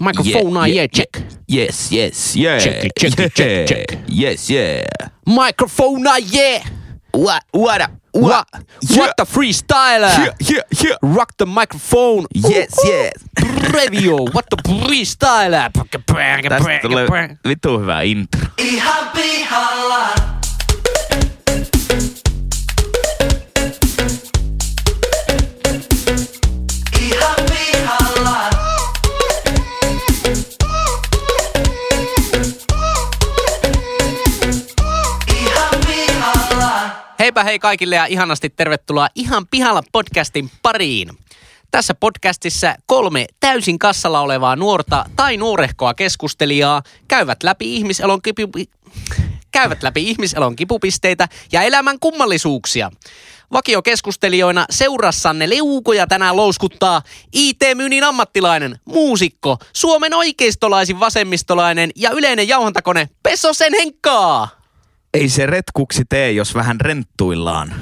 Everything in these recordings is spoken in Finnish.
Microphone, ah, yeah, yeah, check. Yes, yes, yeah. Check it, check it, check, check. Yes, yeah. Microphone, ah, yeah. What, what uh, up? What? Yeah. What the freestyler? Yeah, yeah, yeah. Rock the microphone. Yes, yes. Radio, what the freestyler? Tästä tulee vittu hyvä intro. Ihan pihalla. Heipä hei kaikille ja ihanasti tervetuloa Ihan pihalla podcastin pariin. Tässä podcastissa kolme täysin kassalla olevaa nuorta tai nuorehkoa keskustelijaa käyvät läpi ihmiselon kipu... käyvät läpi ihmiselon kipupisteitä ja elämän kummallisuuksia. Vakiokeskustelijoina seurassanne leukoja tänään louskuttaa IT-myynnin ammattilainen, muusikko, Suomen oikeistolaisin vasemmistolainen ja yleinen jauhantakone Pesosen Henkkaa. Ei se retkuksi tee, jos vähän renttuillaan.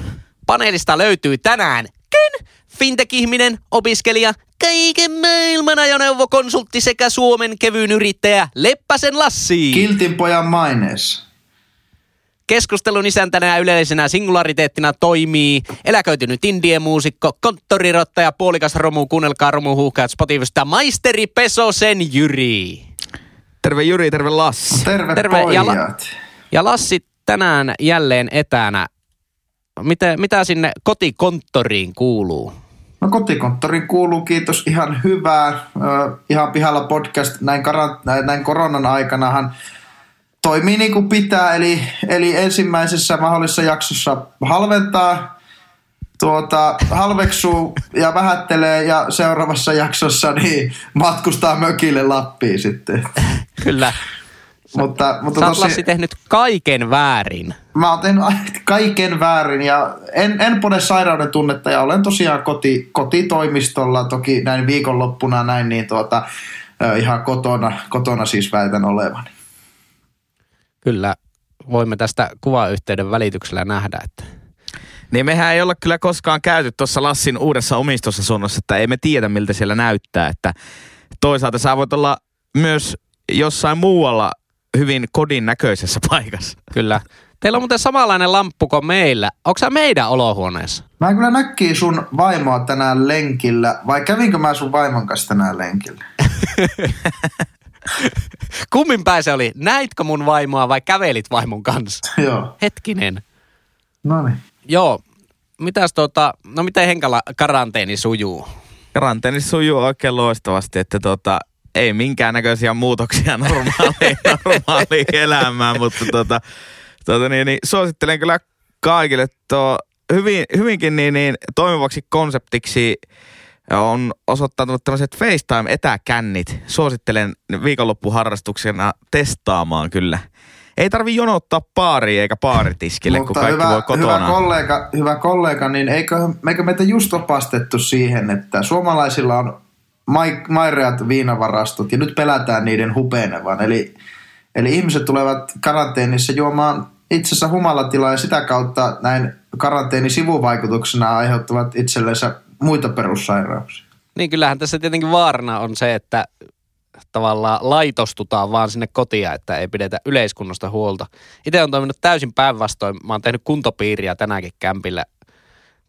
Paneelista löytyy tänään Ken, fintech-ihminen, opiskelija, kaiken maailman ajoneuvokonsultti sekä Suomen kevyyn yrittäjä Leppäsen Lassi. Kiltin pojan maineessa. Keskustelun isäntänä ja yleisenä singulariteettina toimii eläköitynyt indie-muusikko, konttorirottaja, puolikas romu, kuunnelkaa romu huuhkaat Spotifysta, maisteri Pesosen Jyri. Terve Jyri, terve Lassi. Terve, Terve, Terve ja pojat. la- Ja Lassi tänään jälleen etänä. Mitä, mitä sinne kotikonttoriin kuuluu? No kotikonttoriin kuuluu, kiitos, ihan hyvää. Ö, ihan pihalla podcast näin, karan, näin, näin koronan aikanahan toimii niin kuin pitää. Eli, eli ensimmäisessä mahdollisessa jaksossa halventaa, tuota, halveksuu ja vähättelee ja seuraavassa jaksossa niin matkustaa mökille Lappiin sitten. Kyllä. Mutta, mutta Sä oot tosi- Lassi tehnyt kaiken väärin. Mä oon tehnyt kaiken väärin ja en, en pode sairauden tunnetta ja olen tosiaan koti, kotitoimistolla toki näin viikonloppuna näin niin tuota, ihan kotona, kotona siis väitän olevani. Kyllä voimme tästä kuvayhteyden välityksellä nähdä, että Niin mehän ei olla kyllä koskaan käyty tuossa Lassin uudessa omistusasunnossa, että ei me tiedä miltä siellä näyttää. Että toisaalta sä voit olla myös jossain muualla hyvin kodin näköisessä paikassa. kyllä. Teillä on muuten samanlainen lamppu kuin meillä. Onko sä meidän olohuoneessa? Mä kyllä näkkiin sun vaimoa tänään lenkillä, vai kävinkö mä sun vaimon kanssa tänään lenkillä? Kummin päin se oli? Näitkö mun vaimoa vai kävelit vaimon kanssa? Joo, Hetkinen. no niin. Joo. Mitäs tota, no miten Henkala karanteeni sujuu? Karanteeni sujuu oikein loistavasti, että tota, ei minkäännäköisiä muutoksia normaaliin, normaaliin elämään, mutta tota, tota niin, niin, suosittelen kyllä kaikille tuo hyvin, hyvinkin niin, niin, toimivaksi konseptiksi on osoittautunut tämmöiset FaceTime-etäkännit. Suosittelen viikonloppuharrastuksena testaamaan kyllä. Ei tarvi jonottaa baariin eikä baaritiskille, kun kaikki hyvä, voi kotona. hyvä, kollega, hyvä kollega, niin eikö, eikö meitä just opastettu siihen, että suomalaisilla on maireat viinavarastot ja nyt pelätään niiden hupenevan. Eli, eli ihmiset tulevat karanteenissa juomaan itse asiassa humalatilaa ja sitä kautta näin karanteeni sivuvaikutuksena aiheuttavat itsellensä muita perussairauksia. Niin kyllähän tässä tietenkin vaarana on se, että tavallaan laitostutaan vaan sinne kotia, että ei pidetä yleiskunnosta huolta. Itse on toiminut täysin päinvastoin. Mä oon tehnyt kuntopiiriä tänäänkin kämpillä,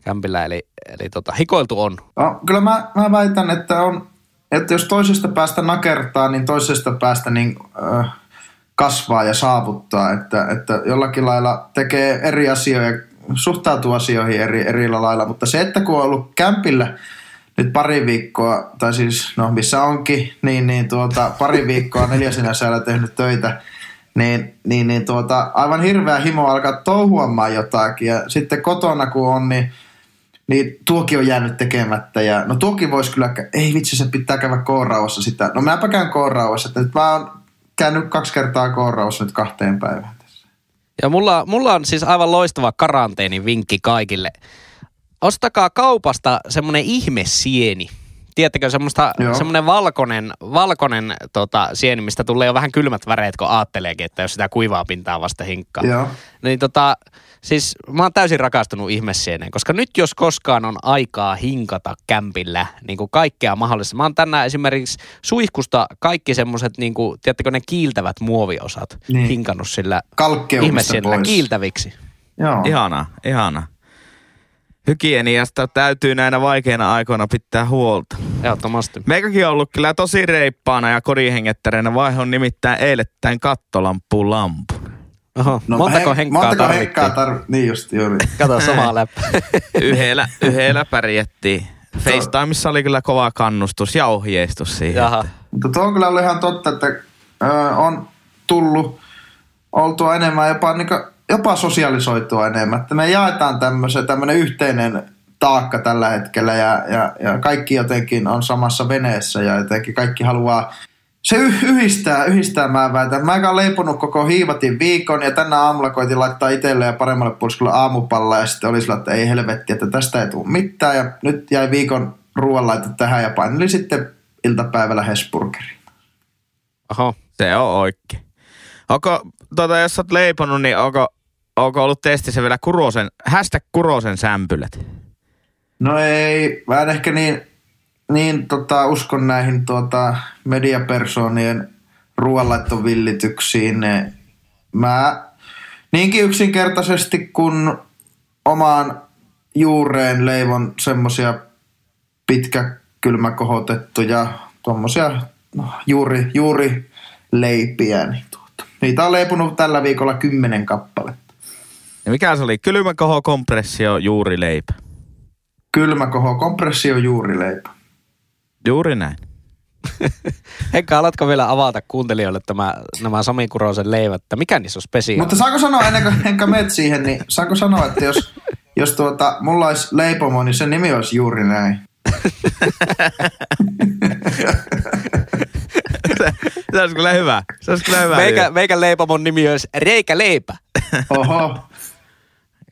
kämpillä eli, eli tota, hikoiltu on. No, kyllä mä, mä väitän, että, on, että jos toisesta päästä nakertaa, niin toisesta päästä niin, äh, kasvaa ja saavuttaa. Että, että jollakin lailla tekee eri asioita, suhtautuu asioihin eri, eri lailla. Mutta se, että kun on ollut kämpillä nyt pari viikkoa, tai siis no missä onkin, niin, niin tuota, pari viikkoa neljäsenä säällä tehnyt töitä, niin, niin, niin tuota, aivan hirveä himo alkaa touhuamaan jotakin. Ja sitten kotona kun on, niin niin tuokin on jäänyt tekemättä. Ja, no tuokin voisi kyllä, ei vitsi, se pitää käydä koorauassa sitä. No mäpä käyn koorauassa, että nyt mä oon käynyt kaksi kertaa kooraussa nyt kahteen päivään tässä. Ja mulla, mulla on siis aivan loistava karanteenin vinkki kaikille. Ostakaa kaupasta semmonen ihmesieni. Tiedättekö, semmoista, Joo. semmoinen valkoinen, valkoinen tota, sieni, mistä tulee jo vähän kylmät väreet, kun ajatteleekin, että jos sitä kuivaa pintaa vasta hinkkaa. Joo. Niin tota, siis mä oon täysin rakastunut ihmessieneen, koska nyt jos koskaan on aikaa hinkata kämpillä niin kuin kaikkea mahdollista. Mä oon tänään esimerkiksi suihkusta kaikki semmoset, niin kuin, tiedättekö ne kiiltävät muoviosat Niin. hinkannut sillä ihmessienellä kiiltäviksi. Joo. Ihana, ihana. Hygieniasta täytyy näinä vaikeina aikoina pitää huolta. Ehdottomasti. Meikäkin on ollut kyllä tosi reippaana ja kodinhengettäreenä. Vaihe on nimittäin eilettäin kattolampuun lampu. Oho, no, montako he- henkkaa montako tarvittiin? henkkaa tarvittiin? Niin just juuri. Kato samaa läppä. Yhdellä, yhdellä pärjättiin. FaceTimeissa oli kyllä kova kannustus ja ohjeistus siihen. Jaha. Mutta tuo on kyllä ollut ihan totta, että ö, on tullut oltua enemmän, jopa, niin jopa sosialisoitua enemmän. Että me jaetaan tämmöinen yhteinen taakka tällä hetkellä ja, ja, ja kaikki jotenkin on samassa veneessä ja jotenkin kaikki haluaa se yhdistää, yhdistää mä väitän. Mä oon leiponut koko hiivatin viikon ja tänä aamulla koitin laittaa itselle ja paremmalle puoliskolle aamupalla ja sitten oli sillä, että ei helvetti, että tästä ei tule mitään ja nyt jäi viikon ruoanlaito tähän ja painelin sitten iltapäivällä Hesburgeriin. Oho. Se on oikein. Onko, tuota, jos oot leiponut, niin onko, onko ollut testissä vielä Kurosen, hashtag Kurosen sämpylät? No ei, mä en ehkä niin, niin tota, uskon näihin tuota, mediapersonien ruoanlaittovillityksiin. Mä niinkin yksinkertaisesti kun omaan juureen leivon semmosia pitkä kylmäkohotettuja tuommoisia no, juuri, juuri leipiä. Niin tuota. Niitä on leipunut tällä viikolla kymmenen kappaletta. Ja mikä se oli? Kylmäkoho, kompressio, juurileipä. Kylmäkoho, kompressio, juurileipä. Juuri näin. Henkka, alatko vielä avata kuuntelijoille tämä, nämä Sami Kurosen leivät, että mikä niissä on spesiaali? Mutta saanko sanoa, ennen kuin Henkka meet siihen, niin saanko sanoa, että jos, jos tuota, mulla olisi leipomo, niin sen nimi olisi juuri näin. Se olisi kyllä hyvä. Se olisi kyllä hyvä. Meikä, meikän leipomon nimi olisi Reikä Leipä. Oho.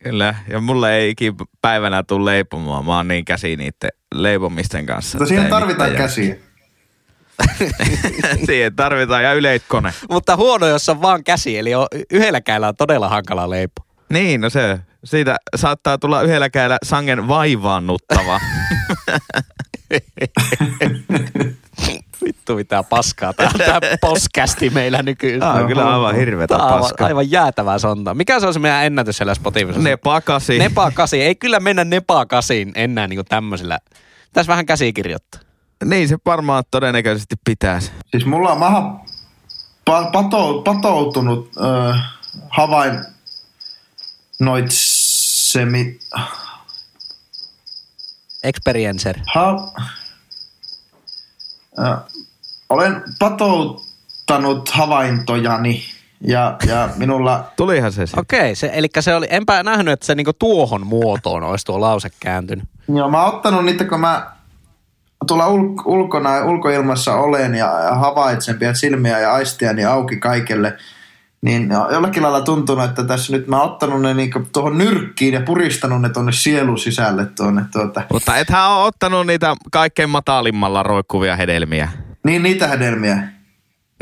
Kyllä, ja mulle ei ikin päivänä tule leipomaan. Mä oon niin käsi niiden leipomisten kanssa. Mutta siihen tarvitaan mitään käsiä. siihen tarvitaan, ja yleitkone. Mutta huono, jos on vaan käsi, eli on, yhdellä kädellä on todella hankala leipo. Niin, no se. Siitä saattaa tulla yhdellä kädellä sangen vaivaannuttava. Vittu mitä paskaa. Tää on tää poskästi meillä nykyään. Tämä on kyllä aivan hirveetä Tää paskaa. aivan jäätävää sontaa. Mikä se on se meidän ennätys siellä Spotifyssa? Ne pakasi. Nepa 8. Ei kyllä mennä Nepa 8 enää niinku tämmöisellä. Tässä vähän käsikirjoittaa. Niin se varmaan todennäköisesti pitäisi. Siis mulla on maha pa- pato- patoutunut ö, havain noitsemi... Experiencer. Ha, olen patouttanut havaintojani ja, ja minulla Tulihan se. Okei, se, eli se oli, enpä nähnyt, että se niinku tuohon muotoon olisi tuo lause kääntynyt. Joo, mä oon ottanut niitä, kun mä tuolla ul- ulkona ja ulkoilmassa olen ja, ja havaitsen, pidät silmiä ja aistiani auki kaikelle, niin jo- jollakin lailla tuntunut, että tässä nyt mä oon ottanut ne niinku tuohon nyrkkiin ja puristanut ne tuonne sielun sisälle tuonne tuota. Mutta ethän ole ottanut niitä kaikkein matalimmalla roikkuvia hedelmiä. Niin niitä hedelmiä.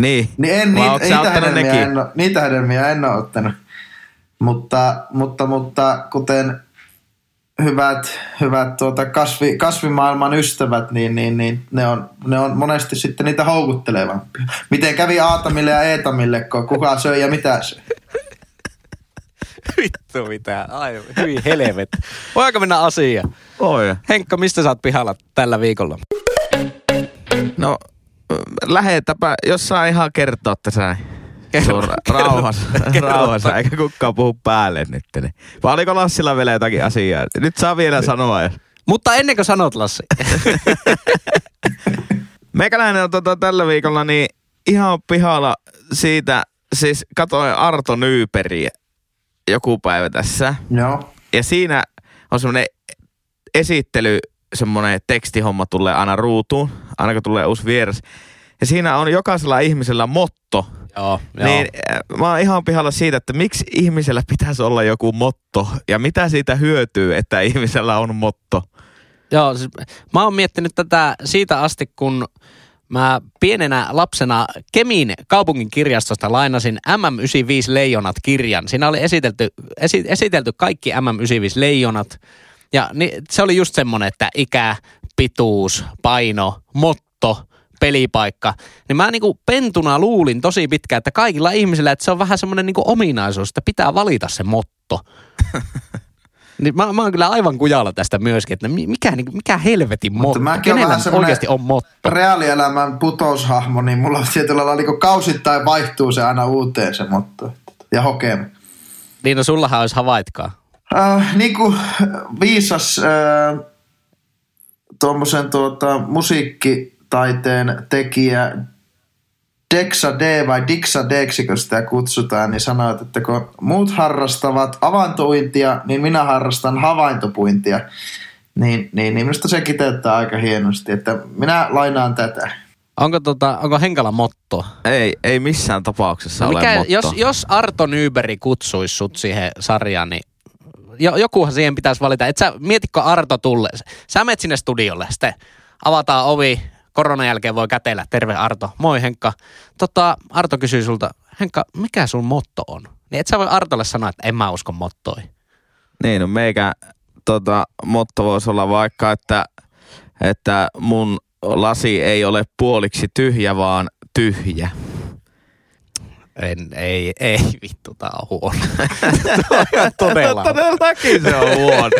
Niin. Niin en, Vai niitä, niitä, nekin? en oo, niitä hedelmiä en ole ottanut. Mutta, mutta, mutta kuten hyvät, hyvät tuota kasvi, kasvimaailman ystävät, niin, niin, niin ne, on, ne on monesti sitten niitä houkuttelevampia. Miten kävi Aatamille ja Eetamille, kun kuka söi ja mitä söi? Vittu mitä, aivan hyvin helvet. Voiko mennä asiaan? Oi. Henkka, mistä sä oot pihalla tällä viikolla? No, lähetäpä, jos saa ihan kertoa tässä Kerro, Kerro, kerro, rauhassa, kerro. rauhassa, eikä kukaan puhu päälle nyt. Niin. Vai oliko Lassilla vielä jotakin asiaa? Nyt saa vielä sanoa. jos- Mutta ennen kuin sanot, Lassi. Meikäläinen on tota, tällä viikolla niin ihan pihalla siitä, siis katoin Arto Nyyperiä joku päivä tässä. Joo. Ja siinä on semmoinen esittely, semmoinen tekstihomma tulee aina ruutuun, aina kun tulee uusi vieras. Ja siinä on jokaisella ihmisellä motto. joo, Niin äh, mä oon ihan pihalla siitä, että miksi ihmisellä pitäisi olla joku motto ja mitä siitä hyötyy, että ihmisellä on motto. Joo, siis mä oon miettinyt tätä siitä asti, kun mä pienenä lapsena Kemin kaupungin kirjastosta lainasin MM95 Leijonat-kirjan. Siinä oli esitelty, esi, esitelty kaikki MM95 Leijonat. Ja ni, se oli just semmonen, että ikä, pituus, paino, motto, pelipaikka. Niin mä niinku pentuna luulin tosi pitkään, että kaikilla ihmisillä, että se on vähän semmoinen niinku ominaisuus, että pitää valita se motto. Niin mä, mä oon kyllä aivan kujalla tästä myöskin, että mi- mikä, niinku, mikä helvetin motto? Kenellä semmonen oikeasti on motto? reaalielämän putoushahmo, niin mulla tietyllä lailla niin kausittain vaihtuu se aina uuteen se motto. Ja hokema. Niin no sullahan olisi havaitkaa. Äh, niin kuin viisas äh, tuommoisen tuota, musiikkitaiteen tekijä Dexa D vai Dixa Dexi, kun sitä kutsutaan, niin sanoit, että kun muut harrastavat avantointia, niin minä harrastan havaintopuintia. Niin, niin, niin minusta se kiteyttää aika hienosti, että minä lainaan tätä. Onko, tota, onko Henkala motto? Ei, ei missään tapauksessa No ole mikä, motto. jos, jos Arto Nyberi kutsuisi sut siihen sarjaan, niin jokuhan siihen pitäisi valita. Et sä, mietitkö Arto tulle? Sä menet sinne studiolle, sitten avataan ovi, koronan jälkeen voi kätellä. Terve Arto, moi Henkka. Tota, Arto kysyy sulta, Henkka, mikä sun motto on? Niin et sä voi Artolle sanoa, että en mä usko mottoi. Niin, no meikä tota, motto voisi olla vaikka, että, että mun lasi ei ole puoliksi tyhjä, vaan tyhjä. En, ei, ei vittu, tää on huono. Todella. Todellakin se on huono.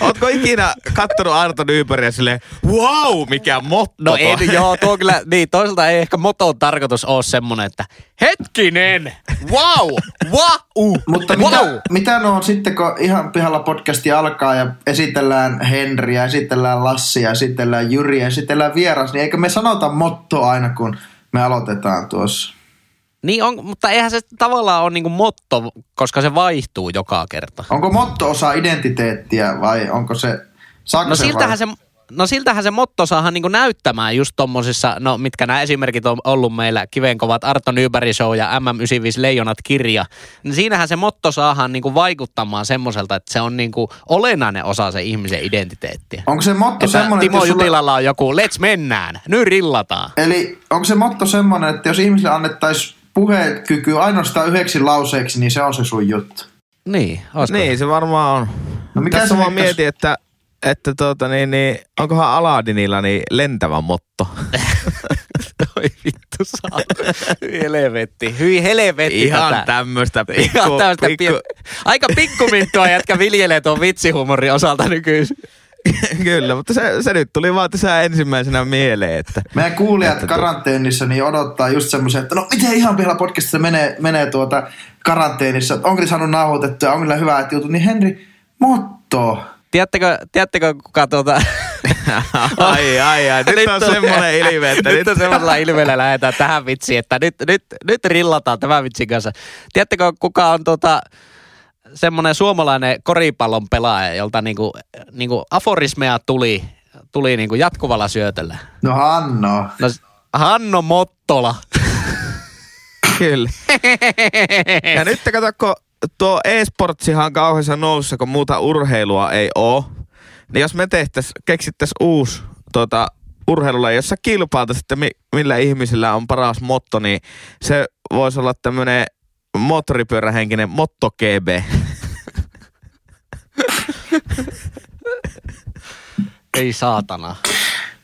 Ootko ikinä kattonut Arto Nyberiä silleen, wow, mikä motto No toi?" en, joo, tuo kyllä, niin toisaalta ei ehkä moton tarkoitus ole semmonen, että hetkinen, wow, wow, Mutta wow. mitä, mitä no on sitten, kun ihan pihalla podcasti alkaa ja esitellään Henriä, esitellään Lassia, esitellään Jyriä, esitellään vieras, niin eikö me sanota motto aina, kun me aloitetaan tuossa? Niin on, mutta eihän se tavallaan ole niinku motto, koska se vaihtuu joka kerta. Onko motto osa identiteettiä vai onko se... Saako No se siltähän vai- se, no siltähän se motto saahan niinku näyttämään just tommosissa, no mitkä nämä esimerkit on ollut meillä, Kivenkovat, Arto Nyberg Show ja MM95 Leijonat kirja. Niin siinähän se motto saahan niinku vaikuttamaan semmoiselta, että se on niinku olennainen osa se ihmisen identiteettiä. Onko se motto Että semmoinen, Timo että jos sulle, Jutilalla on joku, let's mennään, nyt rillataan. Eli onko se motto semmoinen, että jos ihmisille annettaisiin puhekyky ainoastaan yhdeksi lauseeksi, niin se on se sun juttu? Niin, olisiko? Niin, se varmaan on. No mikä Tässä se vaan mietin, että, että tuota, niin, niin, onkohan Aladinilla niin lentävä motto. Toi vittu saa. Hyi helvetti, hyi helvetti Ihan tätä. tämmöistä pikku, Ihan tämmöistä pikku. Aika pikkuminttua jätkä viljelee tuon vitsihumorin osalta nykyisin. Kyllä, mutta se, se nyt tuli vaan tässä ensimmäisenä mieleen, että Meidän kuulijat Että karanteenissa niin odottaa just semmoisen, että no miten ihan pihalla podcastissa menee, menee tuota karanteenissa, että onko ne saanut nauhoitettua, onko niillä hyvät jutut, niin Henri, motto. Tiedättekö, tiedättekö kuka tuota... ai ai ai, nyt on semmoinen ilme, että nyt nyt, on semmoisella ilmeellä lähdetään tähän vitsiin, että nyt, nyt, nyt rillataan tämän vitsin kanssa. Tiedättekö kuka on tuota semmoinen suomalainen koripallon pelaaja, jolta niinku, niinku aforismeja tuli, tuli niinku jatkuvalla syötöllä? No Hanno. No, Hanno Mottola. kyllä. Ja nyt kato, kun tuo e-sportsihan on kauheassa nousussa, kun muuta urheilua ei oo. Niin jos me tehtäis, keksittäis uusi tuota, urheilulla, jossa kilpailtaisiin, että mi, millä ihmisillä on paras motto, niin se voisi olla tämmönen moottoripyörähenkinen Motto GB. Ei saatana.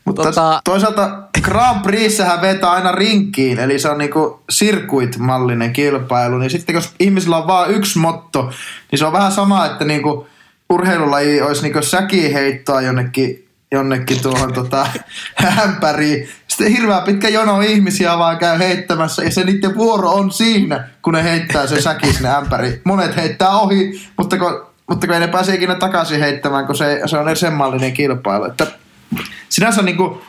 Mutta Tota- toisaalta Grand Prixsähän vetää aina rinkiin, eli se on niinku sirkuit-mallinen kilpailu, niin sitten jos ihmisillä on vain yksi motto, niin se on vähän sama, että niinku urheilulaji olisi niinku säkiheittoa jonnekin, jonnekin tuohon tota, ämpäriin. Sitten hirveän pitkä jono ihmisiä vaan käy heittämässä ja se niiden vuoro on siinä, kun ne heittää sen säkin sinne ämpäriin. Monet heittää ohi, mutta kun, mutta kun ei ne pääse ikinä takaisin heittämään, kun se, se on sen mallinen kilpailu. Että sinänsä niinku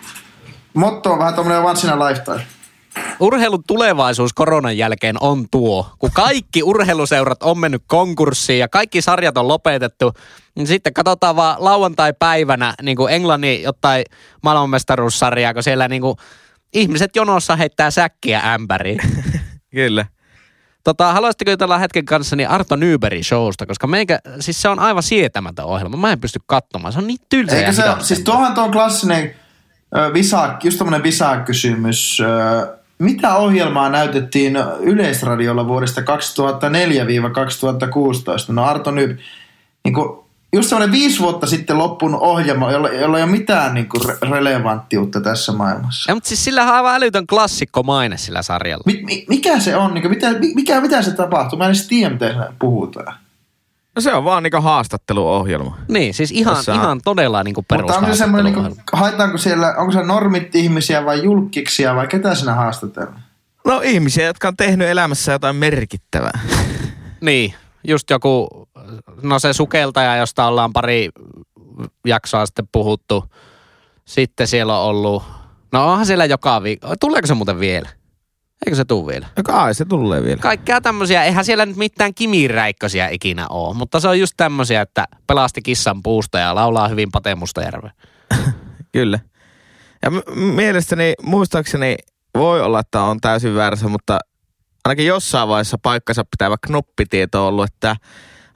motto on vähän tommonen once in a lifetime. Urheilun tulevaisuus koronan jälkeen on tuo. Kun kaikki urheiluseurat on mennyt konkurssiin ja kaikki sarjat on lopetettu, niin sitten katsotaan vaan lauantai-päivänä niin kuin Englannin jotain maailmanmestaruussarjaa, kun siellä niin kuin ihmiset jonossa heittää säkkiä ämpäriin. Kyllä. Tota, haluaisitteko jutella hetken kanssani Arto Nybergin showsta, koska meikä, siis se on aivan sietämätön ohjelma. Mä en pysty katsomaan. Se on niin tylsä Eikä ja se, siis tuohan tuo on klassinen ö, visa, just tämmönen visa-kysymys. Ö, Mitä ohjelmaa näytettiin Yleisradiolla vuodesta 2004-2016? No Arto nyt, niin kuin, just semmoinen viisi vuotta sitten loppunut ohjelma, jolla, jolla ei ole mitään niin kuin re- relevanttiutta tässä maailmassa. Ja, mutta siis sillä on aivan älytön klassikko maine sillä sarjalla. Mi, mi, mikä se on? Niin kuin, mitä, mi- mikä, mitä se tapahtuu? Mä en edes tiedä, siinä puhutaan. No se on vaan niinku haastatteluohjelma. Niin, siis ihan, Jossa on- ihan todella niinku Mutta onko se semmoinen, niin kuin, perushaastatteluohjelma. haetaanko siellä, onko se normit ihmisiä vai julkkiksia vai ketä sinä haastatellaan? No ihmisiä, jotka on tehnyt elämässä jotain merkittävää. Niin, just joku, no se sukeltaja, josta ollaan pari jaksoa sitten puhuttu. Sitten siellä on ollut, no onhan siellä joka viikko, tuleeko se muuten vielä? Eikö se tule vielä? Kai se tulee vielä. Kaikkea tämmöisiä, eihän siellä nyt mitään kimiräikkösiä ikinä ole, mutta se on just tämmöisiä, että pelasti kissan puusta ja laulaa hyvin Pate Mustajärve. Kyllä. Ja m- mielestäni, muistaakseni, voi olla, että on täysin väärässä, mutta ainakin jossain vaiheessa paikkansa pitävä knoppitieto on ollut, että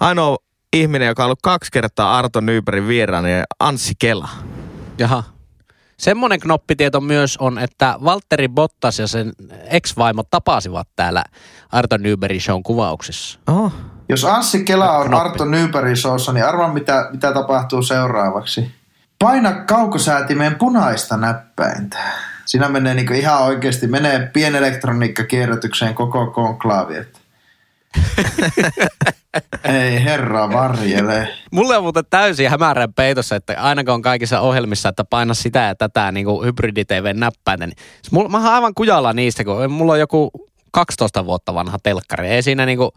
ainoa ihminen, joka on ollut kaksi kertaa Arto Nybergin vieraan, niin Anssi Kela. Jaha. Semmoinen knoppitieto myös on, että Valtteri Bottas ja sen ex-vaimo tapasivat täällä Arto Nybergin shown kuvauksissa. Oh. Jos Anssi Kela on Knoppi. Arto Nybergin showssa, niin arvaa mitä, mitä tapahtuu seuraavaksi. Paina kaukosäätimeen punaista näppäintä. Siinä menee niinku ihan oikeasti, menee pienelektroniikkakierrätykseen koko konklaavi. että- Ei herra varjele. Mulle on muuten täysin hämärän peitossa, että aina kun on kaikissa ohjelmissa, että paina sitä ja tätä niin kuin hybridi-TV-näppäintä, niin siis mulla, mä oon aivan kujalla niistä, kun mulla on joku 12 vuotta vanha telkkari. Ei siinä niin kuin,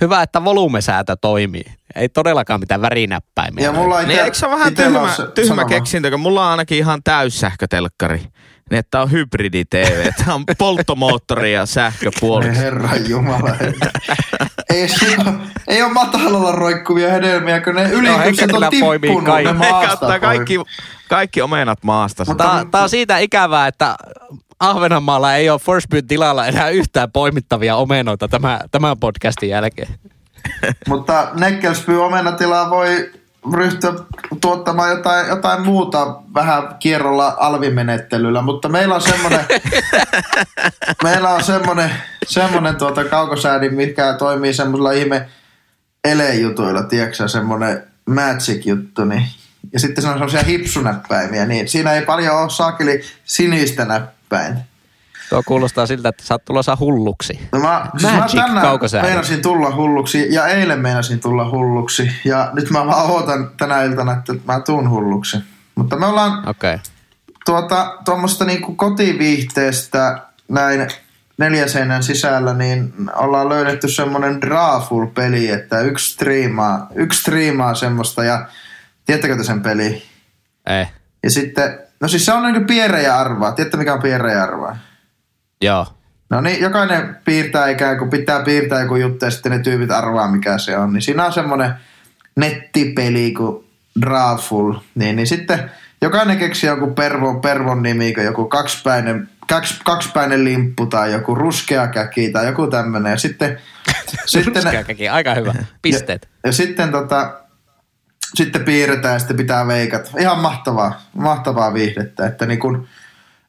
hyvä, että volyymesäätö toimii. Ei todellakaan mitään värinäppäimiä. Ja mulla Niin ite, eikö se ole vähän tyhmä, tyhmä keksintö, kun mulla on ainakin ihan täyssähkötelkkari. Niin, että on hybridi-TV, että on polttomoottori ja sähköpuoli. Herra jumala. ei, ei ole matalalla roikkuvia hedelmiä, kun ne ylitykset Henkilöllä on poimii tippunut. kaikki. Ne maasta kattaa kaikki, kaikki omenat maasta. Mutta- Tää, tää on siitä ikävää, että Ahvenanmaalla ei ole First Beat tilalla enää yhtään poimittavia omenoita tämän, tämän podcastin jälkeen. Mutta Neckelspy omenatilaa voi ryhtyä tuottamaan jotain, jotain muuta vähän kierrolla alvimenettelyllä, mutta meillä on semmoinen, meillä on semmoinen, semmoinen tuota kaukosäädin, mikä toimii semmoisella ihme elejutuilla, tiedätkö semmoinen magic-juttu, niin ja sitten se on semmoisia hipsunäppäimiä, niin siinä ei paljon ole saakeli sinistä näppäintä. Tuo kuulostaa siltä, että sä oot tulossa hulluksi. No mä, siis mä Magic tänään kaukosäädin. meinasin tulla hulluksi ja eilen meinasin tulla hulluksi. Ja nyt mä vaan ootan tänä iltana, että mä tuun hulluksi. Mutta me ollaan Okei. Okay. tuota, tuommoista niinku kotiviihteestä näin neljän seinän sisällä, niin ollaan löydetty semmonen Drawful-peli, että yksi striimaa, yksi striimaa semmoista ja tiedättekö te sen peli? Ei. Ja sitten, no siis se on niinku piirre ja arvaa. Tiedätte mikä on piirre ja arvaa? Joo. No niin, jokainen piirtää ikään kuin, pitää piirtää joku juttu ja sitten ne tyypit arvaa mikä se on. Niin siinä on semmoinen nettipeli kuin Drawful. Niin, niin sitten jokainen keksi joku pervon, pervon nimi, joku kaksipäinen, kaksi, kaksipäinen limppu tai joku ruskea käki tai joku tämmöinen. Ja sitten, sitten, ne, Ruskeakäkin, aika hyvä. Pisteet. ja, ja sitten tota, sitten piirretään ja sitten pitää veikata. Ihan mahtavaa, mahtavaa viihdettä. Että niin kun,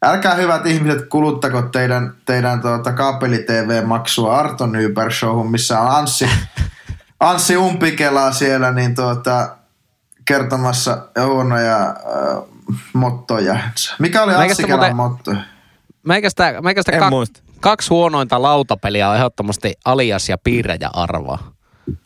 älkää hyvät ihmiset kuluttako teidän, teidän tuota, kaapeli-TV-maksua Arto Nyberg Showhun, missä on Anssi, Anssi Umpikela siellä niin tuota, kertomassa huonoja äh, mottoja. Mikä oli Meikä Anssi sitä Kelan muuten- motto? Meikästä, meikästä En kak, muista. kaksi huonointa lautapeliä on ehdottomasti alias ja piirre ja arvaa.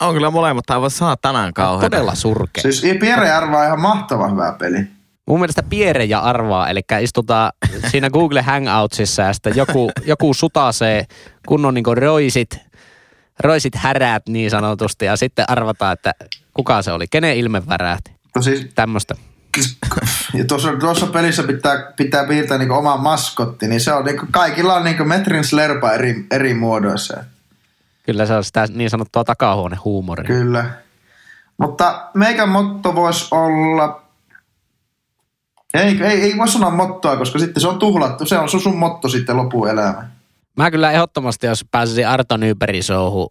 On kyllä molemmat aivan saatanan kauheita. Todella surkea. Siis Pierre Arva on ihan mahtava hyvä peli. Mun mielestä piere ja arvaa, eli istutaan siinä Google Hangoutsissa ja sitten joku, joku sutasee kunnon niin roisit, roisit härät niin sanotusti ja sitten arvataan, että kuka se oli, kenen ilme värähti. No siis Tämmöistä. Ja tuossa, tuossa pelissä pitää, pitää piirtää niinku oma maskotti, niin se on niinku, kaikilla on niinku metrin slerpa eri, eri muodoissa. Kyllä se on sitä niin sanottua takahuonehuumoria. Kyllä. Mutta meikän motto voisi olla... Ei, ei, ei voi sanoa mottoa, koska sitten se on tuhlattu. Se on sun- sun motto sitten lopuelämä. Mä kyllä ehdottomasti, jos pääsisin Arto Nybergin showhun,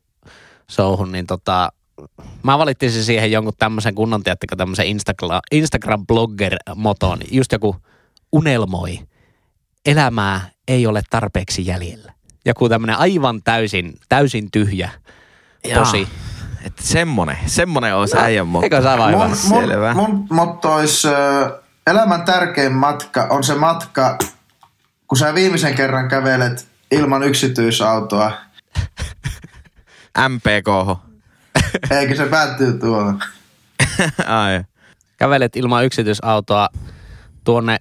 showhun, niin tota, mä valittisin siihen jonkun tämmöisen kunnon, tiedättekö, tämmöisen Instagram, Instagram-blogger-moton. Just joku unelmoi. Elämää ei ole tarpeeksi jäljellä. Joku tämmöinen aivan täysin, täysin tyhjä posi. Että semmonen, semmonen olisi äijän motto. Eikö se aivan hyvä? Mun, Selvä. mun, mun motto olisi, ö, elämän tärkein matka on se matka, kun sä viimeisen kerran kävelet ilman yksityisautoa, MPK. eikä se päättyy tuohon. Ai. Kävelet ilman yksityisautoa tuonne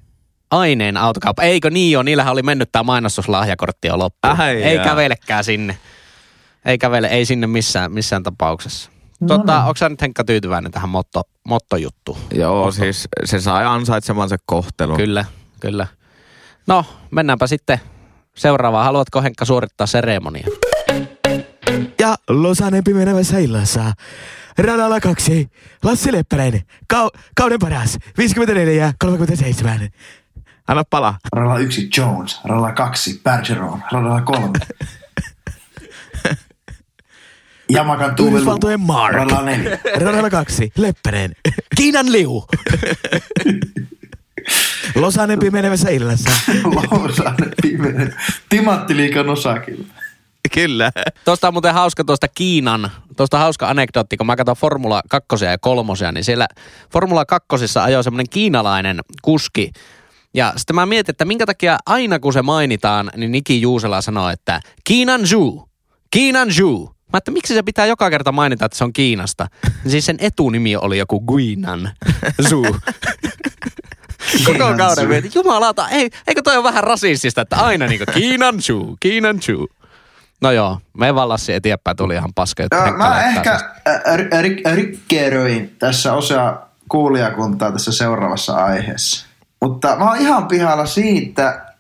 aineen autokauppa. Eikö niin ole? Niillähän oli mennyt tämä mainostuslahjakortti jo loppuun. Ai ei jaa. kävelekään sinne. Ei kävele, ei sinne missään, missään tapauksessa. No tota, onko sä nyt Henkka tyytyväinen tähän motto, mottojuttuun? Joo, siis se sai ansaitsemansa kohtelun. Kyllä, kyllä. No, mennäänpä sitten seuraavaan. Haluatko Henkka suorittaa seremonia? Ja Losanen pimenevässä illassa. Radalla kaksi. Lassi Leppänen. Kau- kauden paras. 54 37. Anna palaa. Radalla yksi Jones, radalla kaksi Bergeron, radalla kolme. Jamakan Tuve Yhdysvaltojen Mark. Radalla neljä. Radalla kaksi. Leppänen. Kiinan liu! Losanen pimenevässä illassa. Lausanen viimeinen. Timanttiliikan osakilla. Kyllä. Tuosta on muuten hauska tuosta Kiinan, tuosta hauska anekdootti, kun mä katson Formula 2 ja 3, niin siellä Formula 2 ajoi semmoinen kiinalainen kuski. Ja sitten mä mietin, että minkä takia aina kun se mainitaan, niin Niki Juusela sanoo, että Kiinan Zhu, Kiinan Zhu. Mä että miksi se pitää joka kerta mainita, että se on Kiinasta. Siis sen etunimi oli joku Guinan Zhu. Koko kauden mietin, jumalauta, ei, eikö toi ole vähän rasistista, että aina niinku Kiinan Zhu, Kiinan Zhu. No joo, me vaan Lassi eteenpäin tuli ihan paska. Joo, Henkka mä ehkä sen. ä, ri- ri- rikkeeröin tässä osa kuulijakuntaa tässä seuraavassa aiheessa. Mutta mä oon ihan pihalla siitä,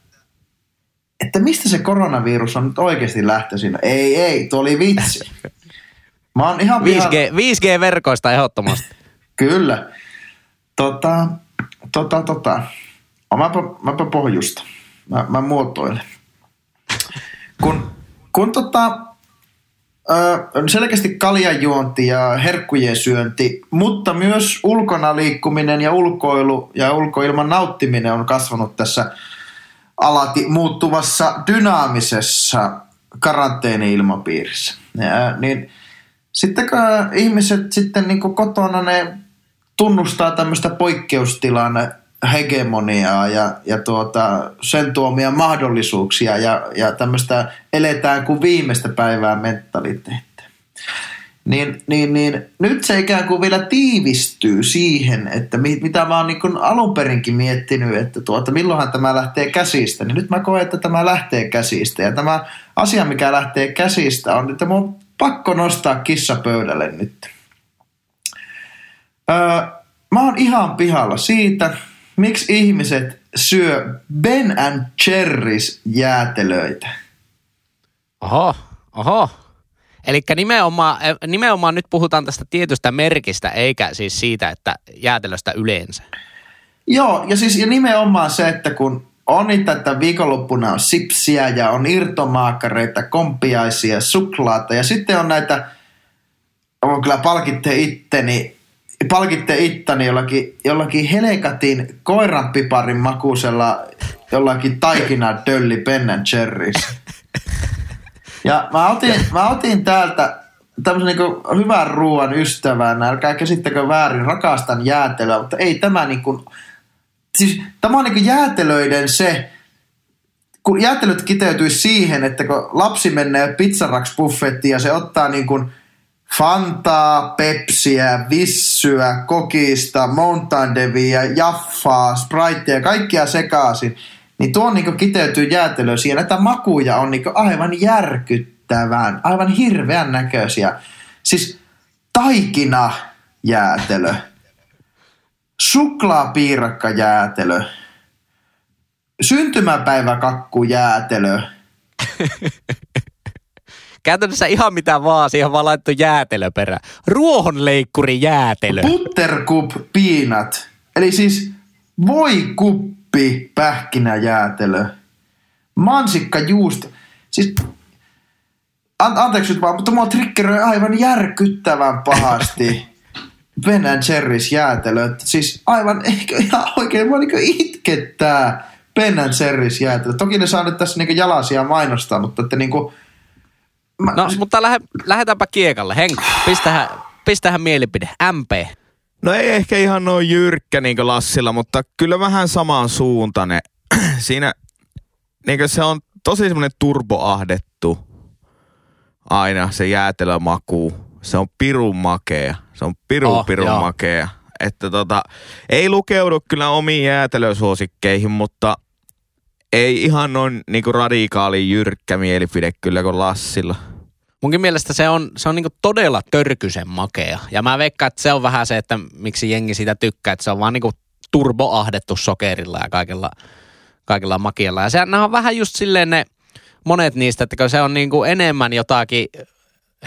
että mistä se koronavirus on nyt oikeasti lähtöisin. Ei, ei, tuo oli vitsi. Mä oon ihan pihalla. 5G, 5G-verkoista ehdottomasti. Kyllä. Tota, tota, tota. Mäpä, mäpä pohjusta. Mä, mä muotoilen. Kun, kun tota, ö, selkeästi kaljanjuonti ja herkkujen syönti, mutta myös ulkona liikkuminen ja ulkoilu ja ulkoilman nauttiminen on kasvanut tässä alati muuttuvassa dynaamisessa karanteeni-ilmapiirissä. Ja, niin sitten kun ihmiset sitten niin kotona ne tunnustaa tämmöistä poikkeustilan hegemoniaa ja, ja tuota, sen tuomia mahdollisuuksia ja, ja tämmöistä eletään kuin viimeistä päivää mentaliteettia. Niin, niin, niin nyt se ikään kuin vielä tiivistyy siihen, että mi, mitä mä oon niin alun perinkin miettinyt, että tuota, milloinhan tämä lähtee käsistä, niin nyt mä koen, että tämä lähtee käsistä. Ja tämä asia, mikä lähtee käsistä, on, että mun on pakko nostaa kissa pöydälle nyt. Öö, mä oon ihan pihalla siitä, miksi ihmiset syö Ben and Jerry's jäätelöitä. Oho, oho. Eli nimenomaan, eh, nimenomaan nyt puhutaan tästä tietystä merkistä, eikä siis siitä, että jäätelöstä yleensä. Joo, ja siis ja nimenomaan se, että kun on niitä, että viikonloppuna on sipsiä ja on irtomaakareita, kompiaisia, suklaata ja sitten on näitä, on kyllä palkitte itteni, palkitte ittani jollakin, jollakin helekatin koiranpiparin makuisella jollakin taikina dölli Ben Jerry's. Ja mä otin, mä otin täältä tämmöisen niin hyvän ruoan ystävän, älkää käsittäkö väärin, rakastan jäätelöä, mutta ei tämä niin kuin, siis tämä on niin jäätelöiden se, kun jäätelöt kiteytyisi siihen, että kun lapsi menee pizzaraks buffettiin ja se ottaa niin kuin Fantaa, Pepsiä, Vissyä, Kokista, Mountain Deviä, Jaffaa, Spritea kaikkia sekaisin, niin tuo niin kiteytyy jäätelöön siihen. Näitä makuja on niin aivan järkyttävän, aivan hirveän näköisiä. Siis taikina jäätelö, suklaapiirakkajäätelö, syntymäpäiväkakkujäätelö, Käytännössä ihan mitä vaan, siihen on vaan laittu jäätelö perään. Ruohonleikkuri jäätelö. Buttercup peanut, eli siis voi kuppi pähkinäjäätelö, mansikka juusto. siis an, anteeksi nyt vaan, mutta mua triggeröi aivan järkyttävän pahasti Ben Jerry's jäätelö. Siis aivan ehkä ihan oikein mua niinku itkettää Ben Jerry's jäätelö. Toki ne saa nyt tässä niinku jalasia mainostaa, mutta että niinku... Mä, No, mutta lähde, lähdetäänpä kiekalle. Henkka, pistähän, pistähän mielipide. MP. No ei ehkä ihan noin jyrkkä niin kuin Lassilla, mutta kyllä vähän samaan suuntainen. Siinä niin kuin se on tosi semmoinen turboahdettu aina se jäätelömaku. Se on pirun makea. Se on pirun Oh, pirun joo. makea. Että tota, ei lukeudu kyllä omiin jäätelösuosikkeihin, mutta ei ihan noin niinku radikaali jyrkkä mielipide kyllä kuin Lassilla. Munkin mielestä se on, se on niinku todella törkysen makea. Ja mä veikkaan, että se on vähän se, että miksi jengi sitä tykkää. Että se on vaan niinku turboahdettu sokerilla ja kaikella, kaikella makialla. Ja se, on vähän just silleen ne monet niistä, että kun se on niinku enemmän jotakin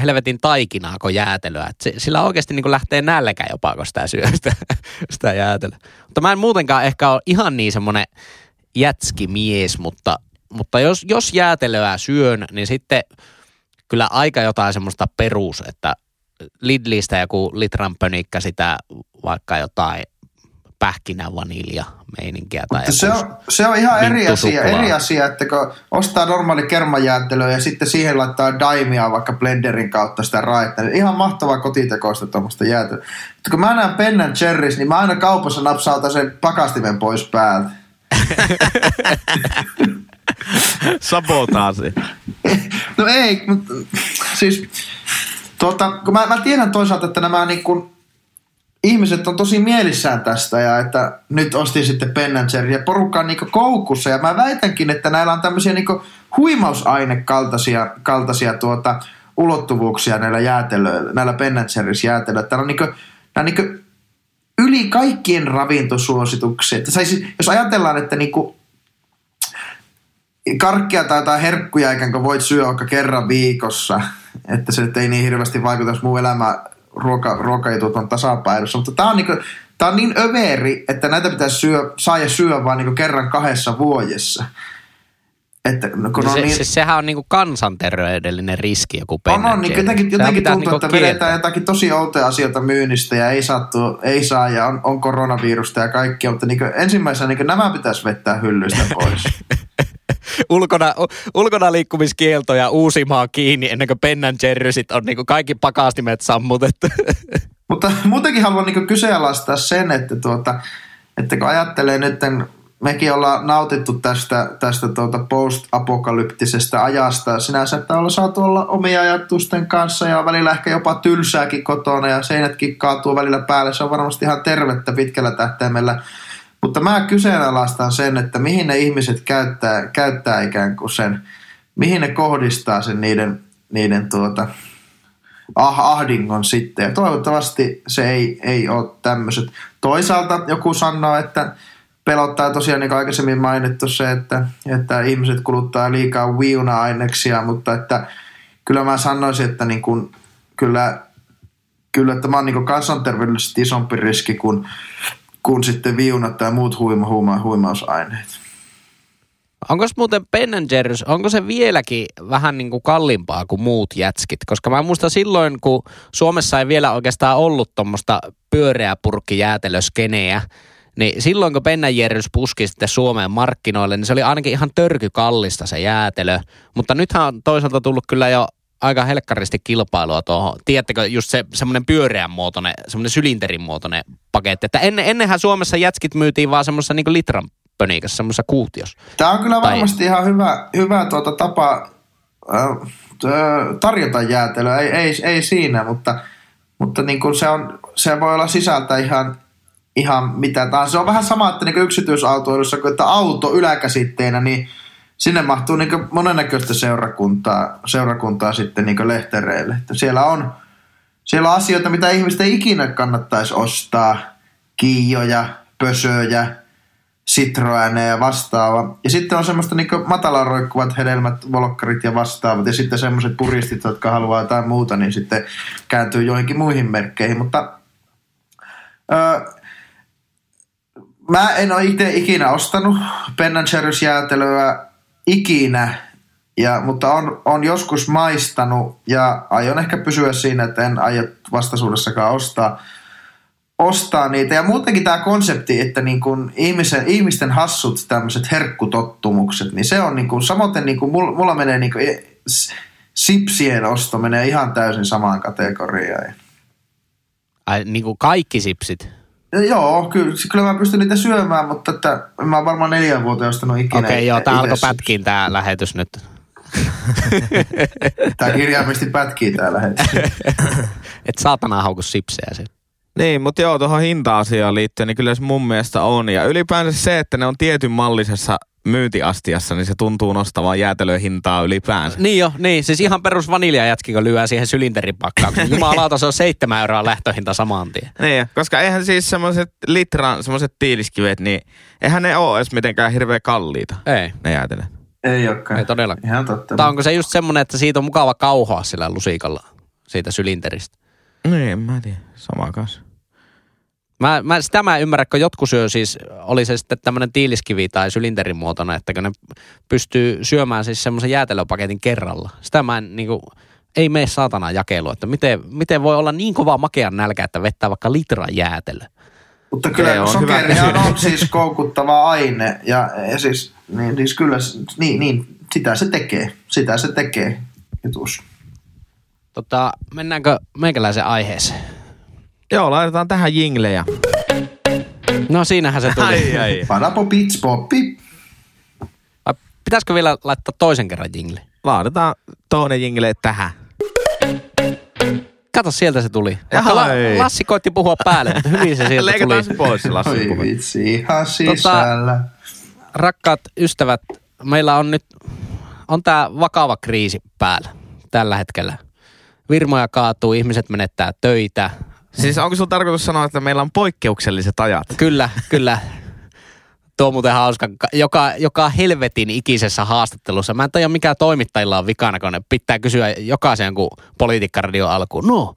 helvetin taikinaa kuin jäätelöä. Et se, sillä oikeasti niinku lähtee nälkä jopa, kun sitä syö sitä, sitä jäätelöä. Mutta mä en muutenkaan ehkä ole ihan niin semmoinen jätskimies, mutta, mutta jos, jos jäätelöä syön, niin sitten kyllä aika jotain semmoista perus, että Lidlistä joku litran pönikkä sitä vaikka jotain pähkinä vanilja meininkiä tai Mutta se on, se on ihan eri asia, eri asia, että kun ostaa normaali kermajäätelöä ja sitten siihen laittaa daimia vaikka blenderin kautta sitä raetta, niin ihan mahtavaa kotitekoista tuommoista jäätelöä. Mutta kun mä näen Ben Jerry's, niin mä aina kaupassa napsautan sen pakastimen pois päältä. Sabotaasi. No ei, mutta siis tuota, kun mä, mä tiedän toisaalta, että nämä niin kuin, ihmiset on tosi mielissään tästä ja että nyt ostin sitten Ben ja porukka on niin koukussa ja mä väitänkin, että näillä on tämmöisiä niin huimausaine kaltaisia, kaltaisia tuota, ulottuvuuksia näillä jäätelöillä, näillä Jerry's jäätelöillä. Täällä on niin kuin, nämä niin yli kaikkien ravintosuosituksia. Että siis, jos ajatellaan, että niin kuin karkkia tai jotain herkkuja ikään kuin voit syödä vaikka kerran viikossa, että se ei niin hirveästi vaikuta, jos muu elämä ruoka, ruokajutut on tasapainossa. Mutta tämä on, niinku, tää on niin överi, että näitä pitäisi syö, saa ja syödä vain niinku kerran kahdessa vuodessa. Että, no, kun No on se, niin, se, sehän on niinku kansanterveydellinen riski joku on, on, niin jotenkin, jotenkin tuntuu, niinku että vedetään kieltää. jotakin tosi outoja asioita myynnistä ja ei saa, tuo, ei saa ja on, on koronavirusta ja kaikkea, mutta niin ensimmäisenä niin nämä pitäisi vetää hyllystä pois. ulkona, ulkona liikkumiskielto ja Uusimaa kiinni ennen kuin Ben Jerrysit on niinku kaikki pakastimet sammutettu. Mutta muutenkin haluan niin kyseenalaistaa sen, että, tuota, että kun ajattelee nyt, mekin ollaan nautittu tästä, tästä tuota post-apokalyptisesta ajasta. Sinänsä, että ollaan saatu olla omia ajatusten kanssa ja välillä ehkä jopa tylsääkin kotona ja seinätkin kaatuu välillä päälle. Se on varmasti ihan tervettä pitkällä tähtäimellä. Mutta mä kyseenalaistan sen, että mihin ne ihmiset käyttää, käyttää ikään kuin sen, mihin ne kohdistaa sen niiden, niiden tuota, ah, ahdingon sitten. Ja toivottavasti se ei, ei ole tämmöiset. Toisaalta joku sanoo, että pelottaa tosiaan niin kuin aikaisemmin mainittu se, että, että ihmiset kuluttaa liikaa viuna-aineksia, mutta että kyllä mä sanoisin, että niin kuin, kyllä, kyllä tämä on niin kansanterveydellisesti isompi riski kuin, kuin sitten viunat tai muut huima, huima, huimausaineet. Onko muuten Ben Jerry's, onko se vieläkin vähän niin kuin kalliimpaa kuin muut jätskit? Koska mä muistan silloin, kun Suomessa ei vielä oikeastaan ollut tuommoista pyöreä purkki jäätelöskeneä, niin silloin kun Ben Jerry's puski sitten Suomeen markkinoille, niin se oli ainakin ihan törkykallista se jäätelö. Mutta nythän on toisaalta tullut kyllä jo aika helkkaristi kilpailua tuohon. Tiedättekö, just se semmoinen pyöreän muotoinen, semmoinen sylinterin muotoinen paketti. Että ennen, ennenhän Suomessa jätskit myytiin vaan semmoisessa niin litran pönikässä, semmoisessa kuutiossa. Tämä on kyllä Tai- varmasti ihan hyvä, hyvä tuota tapa äh, tarjota jäätelöä, ei, ei, ei siinä, mutta, mutta niin kuin se, on, se voi olla sisältä ihan, ihan mitä tahansa. Se on vähän sama, että niin yksityisautoilussa, kun että auto yläkäsitteenä, niin sinne mahtuu niin monennäköistä seurakuntaa, seurakuntaa sitten niin lehtereille. Että siellä on siellä on asioita, mitä ihmisten ikinä kannattaisi ostaa. Kiijoja, pösöjä, Citroeneja ja vastaava. Ja sitten on semmoista niin matala roikkuvat hedelmät, volkkarit ja vastaavat. Ja sitten semmoiset puristit, jotka haluaa jotain muuta, niin sitten kääntyy joihinkin muihin merkkeihin. Mutta öö, mä en ole itse ikinä ostanut Ben Jerry's jäätelöä ikinä. Ja, mutta on, on joskus maistanut ja aion ehkä pysyä siinä, että en aio vastaisuudessakaan ostaa, ostaa niitä. Ja muutenkin tämä konsepti, että niin kun ihmisen, ihmisten hassut tämmöiset herkkutottumukset, niin se on niin kuin, samoin niin kuin mulla, mulla menee niin kuin, sipsien osto menee ihan täysin samaan kategoriaan. Ai, niin kuin kaikki sipsit. Ja joo, kyllä, kyllä mä pystyn niitä syömään, mutta että en mä oon varmaan neljän vuoteen ostanut ikinä. Okei, okay, joo, tää alkoi pätkiin tää lähetys nyt. Tää kirjaimesti pätkii tää lähetys. Et saatana hauku sipsejä sen. Niin, mutta joo, tuohon hinta-asiaan liittyen, niin kyllä se mun mielestä on. Ja ylipäänsä se, että ne on tietyn mallisessa myyntiastiassa, niin se tuntuu nostavaa jäätelön hintaa ylipäänsä. Niin jo, niin. Siis ihan perus vaniljajätski, kun lyö siihen sylinteripakkaukseen. Jumalauta, se on seitsemän euroa lähtöhinta saman tien. Niin, koska eihän siis semmoiset litran, semmoiset tiiliskivet, niin eihän ne ole edes mitenkään hirveän kalliita, Ei, ne jäätelöt. Ei olekaan. ei todellakaan. Ihan totta. Tai onko se just semmonen, että siitä on mukava kauhoa sillä lusikalla, siitä sylinteristä? Niin, en mä tiedä. Sama kanssa. Mä, mä, sitä mä en ymmärrä, kun jotkut syö siis, oli se sitten tämmöinen tiiliskivi tai sylinterin muotona, että kun ne pystyy syömään siis semmoisen jäätelöpaketin kerralla. Sitä mä en niinku, ei mene saatana jakelu, että miten, miten voi olla niin kova makean nälkä, että vettää vaikka litran jäätelö. Mutta kyllä Ei, on sokerihan hyvä. on siis koukuttava aine ja, ja siis, niin, siis kyllä, niin, niin, sitä se tekee. Sitä se tekee jutus. Tota, mennäänkö meikäläisen aiheeseen? Joo, laitetaan tähän jinglejä. No siinähän se tuli. Ai, ai. Panapo pits poppi. Vai pitäisikö vielä laittaa toisen kerran jingle? Laitetaan toinen jingle tähän. Kato, sieltä se tuli. Jaha, Vaikka La-. Lassi koitti puhua päälle, mutta hyvin se sieltä tuli. Leikataan se pois se Lassi. Oi vitsi, ihan sisällä. Rakkaat ystävät, meillä on nyt, on tää vakava kriisi päällä tällä hetkellä. Virmoja kaatuu, ihmiset menettää töitä. Siis onko sun tarkoitus sanoa, että meillä on poikkeukselliset ajat? Kyllä, kyllä. Tuo on muuten hauska. Ka- Joka, joka helvetin ikisessä haastattelussa. Mä en tiedä mikä toimittajilla on vikana, kun ne pitää kysyä jokaisen kun politiikkaradio alkuun. No,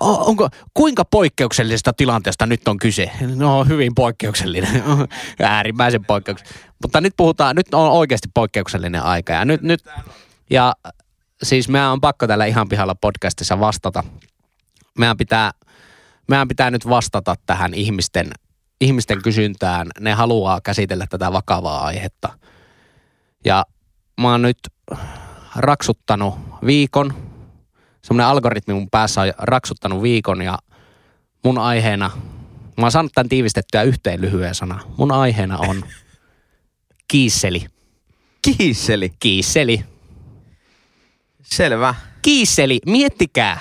onko, kuinka poikkeuksellisesta tilanteesta nyt on kyse? No, hyvin poikkeuksellinen. Äärimmäisen poikkeuksellinen. Mutta nyt puhutaan, nyt on oikeasti poikkeuksellinen aika. Ja nyt, nyt ja siis meidän on pakko tällä ihan pihalla podcastissa vastata. Meidän pitää, meidän pitää nyt vastata tähän ihmisten, ihmisten kysyntään. Ne haluaa käsitellä tätä vakavaa aihetta. Ja mä oon nyt raksuttanut viikon. Semmoinen algoritmi mun päässä on raksuttanut viikon ja mun aiheena, mä oon saanut tämän tiivistettyä yhteen lyhyen sana. Mun aiheena on kiisseli. Kiisseli. Kiisseli. Selvä. Kiisseli, miettikää.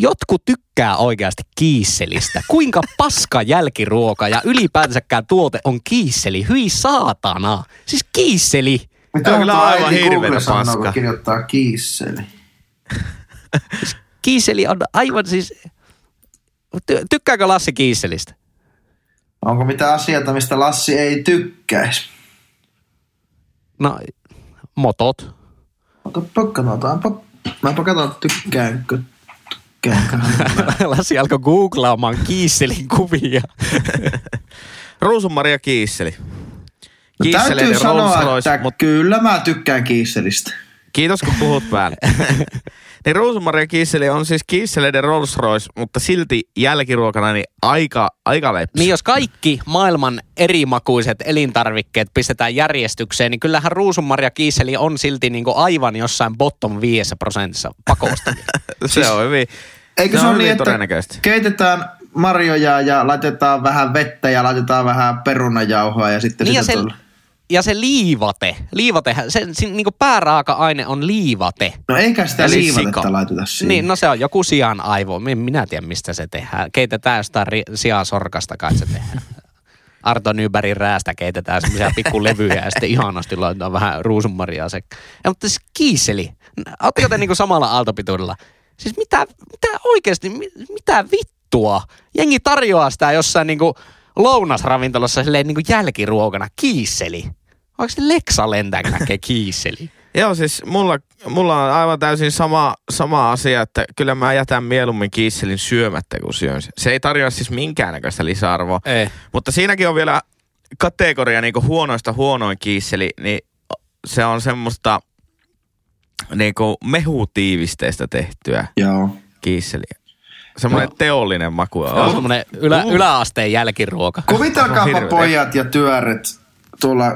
Jotkut tykkää oikeasti kiisselistä. Kuinka paska jälkiruoka ja ylipäätänsäkään tuote on kiisseli. Hyi saatana. Siis kiisseli. Mitä on on kyllä aivan paskaa. kun kirjoittaa kiisseli? Kiisseli on aivan siis... Ty- tykkääkö Lassi kiisselistä? Onko mitä asioita, mistä Lassi ei tykkäisi? No, motot. Katsotaanpa. Mäpä katson, että tykkäänkö. Tykkäänkö. Lassi alkoi googlaamaan kiisselin kuvia. Ruusunmaria Kiisseli. No, täytyy sanoa, että mutta kyllä mä tykkään kiisselistä. kiitos kun puhut päälle. niin Ruusunmaria Kiisseli on siis Kiisseleiden Rolls Royce, mutta silti jälkiruokana niin aika, aika lepsi. Niin jos kaikki maailman erimakuiset elintarvikkeet pistetään järjestykseen, niin kyllähän ruusunmarja kiiseli on silti niinku aivan jossain bottom 5 prosentissa pakosta. se on hyvin, Eikö se on ole niin, että keitetään marjoja ja laitetaan vähän vettä ja laitetaan vähän perunajauhoa ja sitten niin ja sitä se, tuolla- ja se liivate, liivate, se, se niinku pääraaka-aine on liivate. No eikä sitä Eli liivatetta sika. laiteta siihen. Niin, no se on joku sian aivo. Min- Minä tiedän, mistä se tehdään. Keitetään jostain ri- sorkasta kai se tehdään. Arto Nybergin räästä keitetään semmoisia pikkulevyjä ja sitten ihanasti laitetaan vähän ruusunmarjaa se. Ja, mutta siis kiiseli. Oletteko te niinku samalla aaltopituudella? Siis mitä, mitä oikeasti, mi- mitä vittua? Jengi tarjoaa sitä jossain niinku lounasravintolassa silleen niinku jälkiruokana. Kiisseli. Onko se Leksa lentää, kun näkee kiisseli? Joo, siis mulla, mulla on aivan täysin sama, sama asia, että kyllä mä jätän mieluummin kiisselin syömättä kuin syön sen. Se ei tarjoa siis minkäännäköistä lisäarvoa. Ei. Mutta siinäkin on vielä kategoria niin huonoista huonoin kiisseli, niin se on semmoista, niinku mehutiivisteistä tehtyä Joo. kiisseliä. Semmoinen No. teollinen maku. Se on semmoinen ylä, yläasteen jälkiruoka. Kuvitelkaapa Hirveä. pojat ja työret tuolla,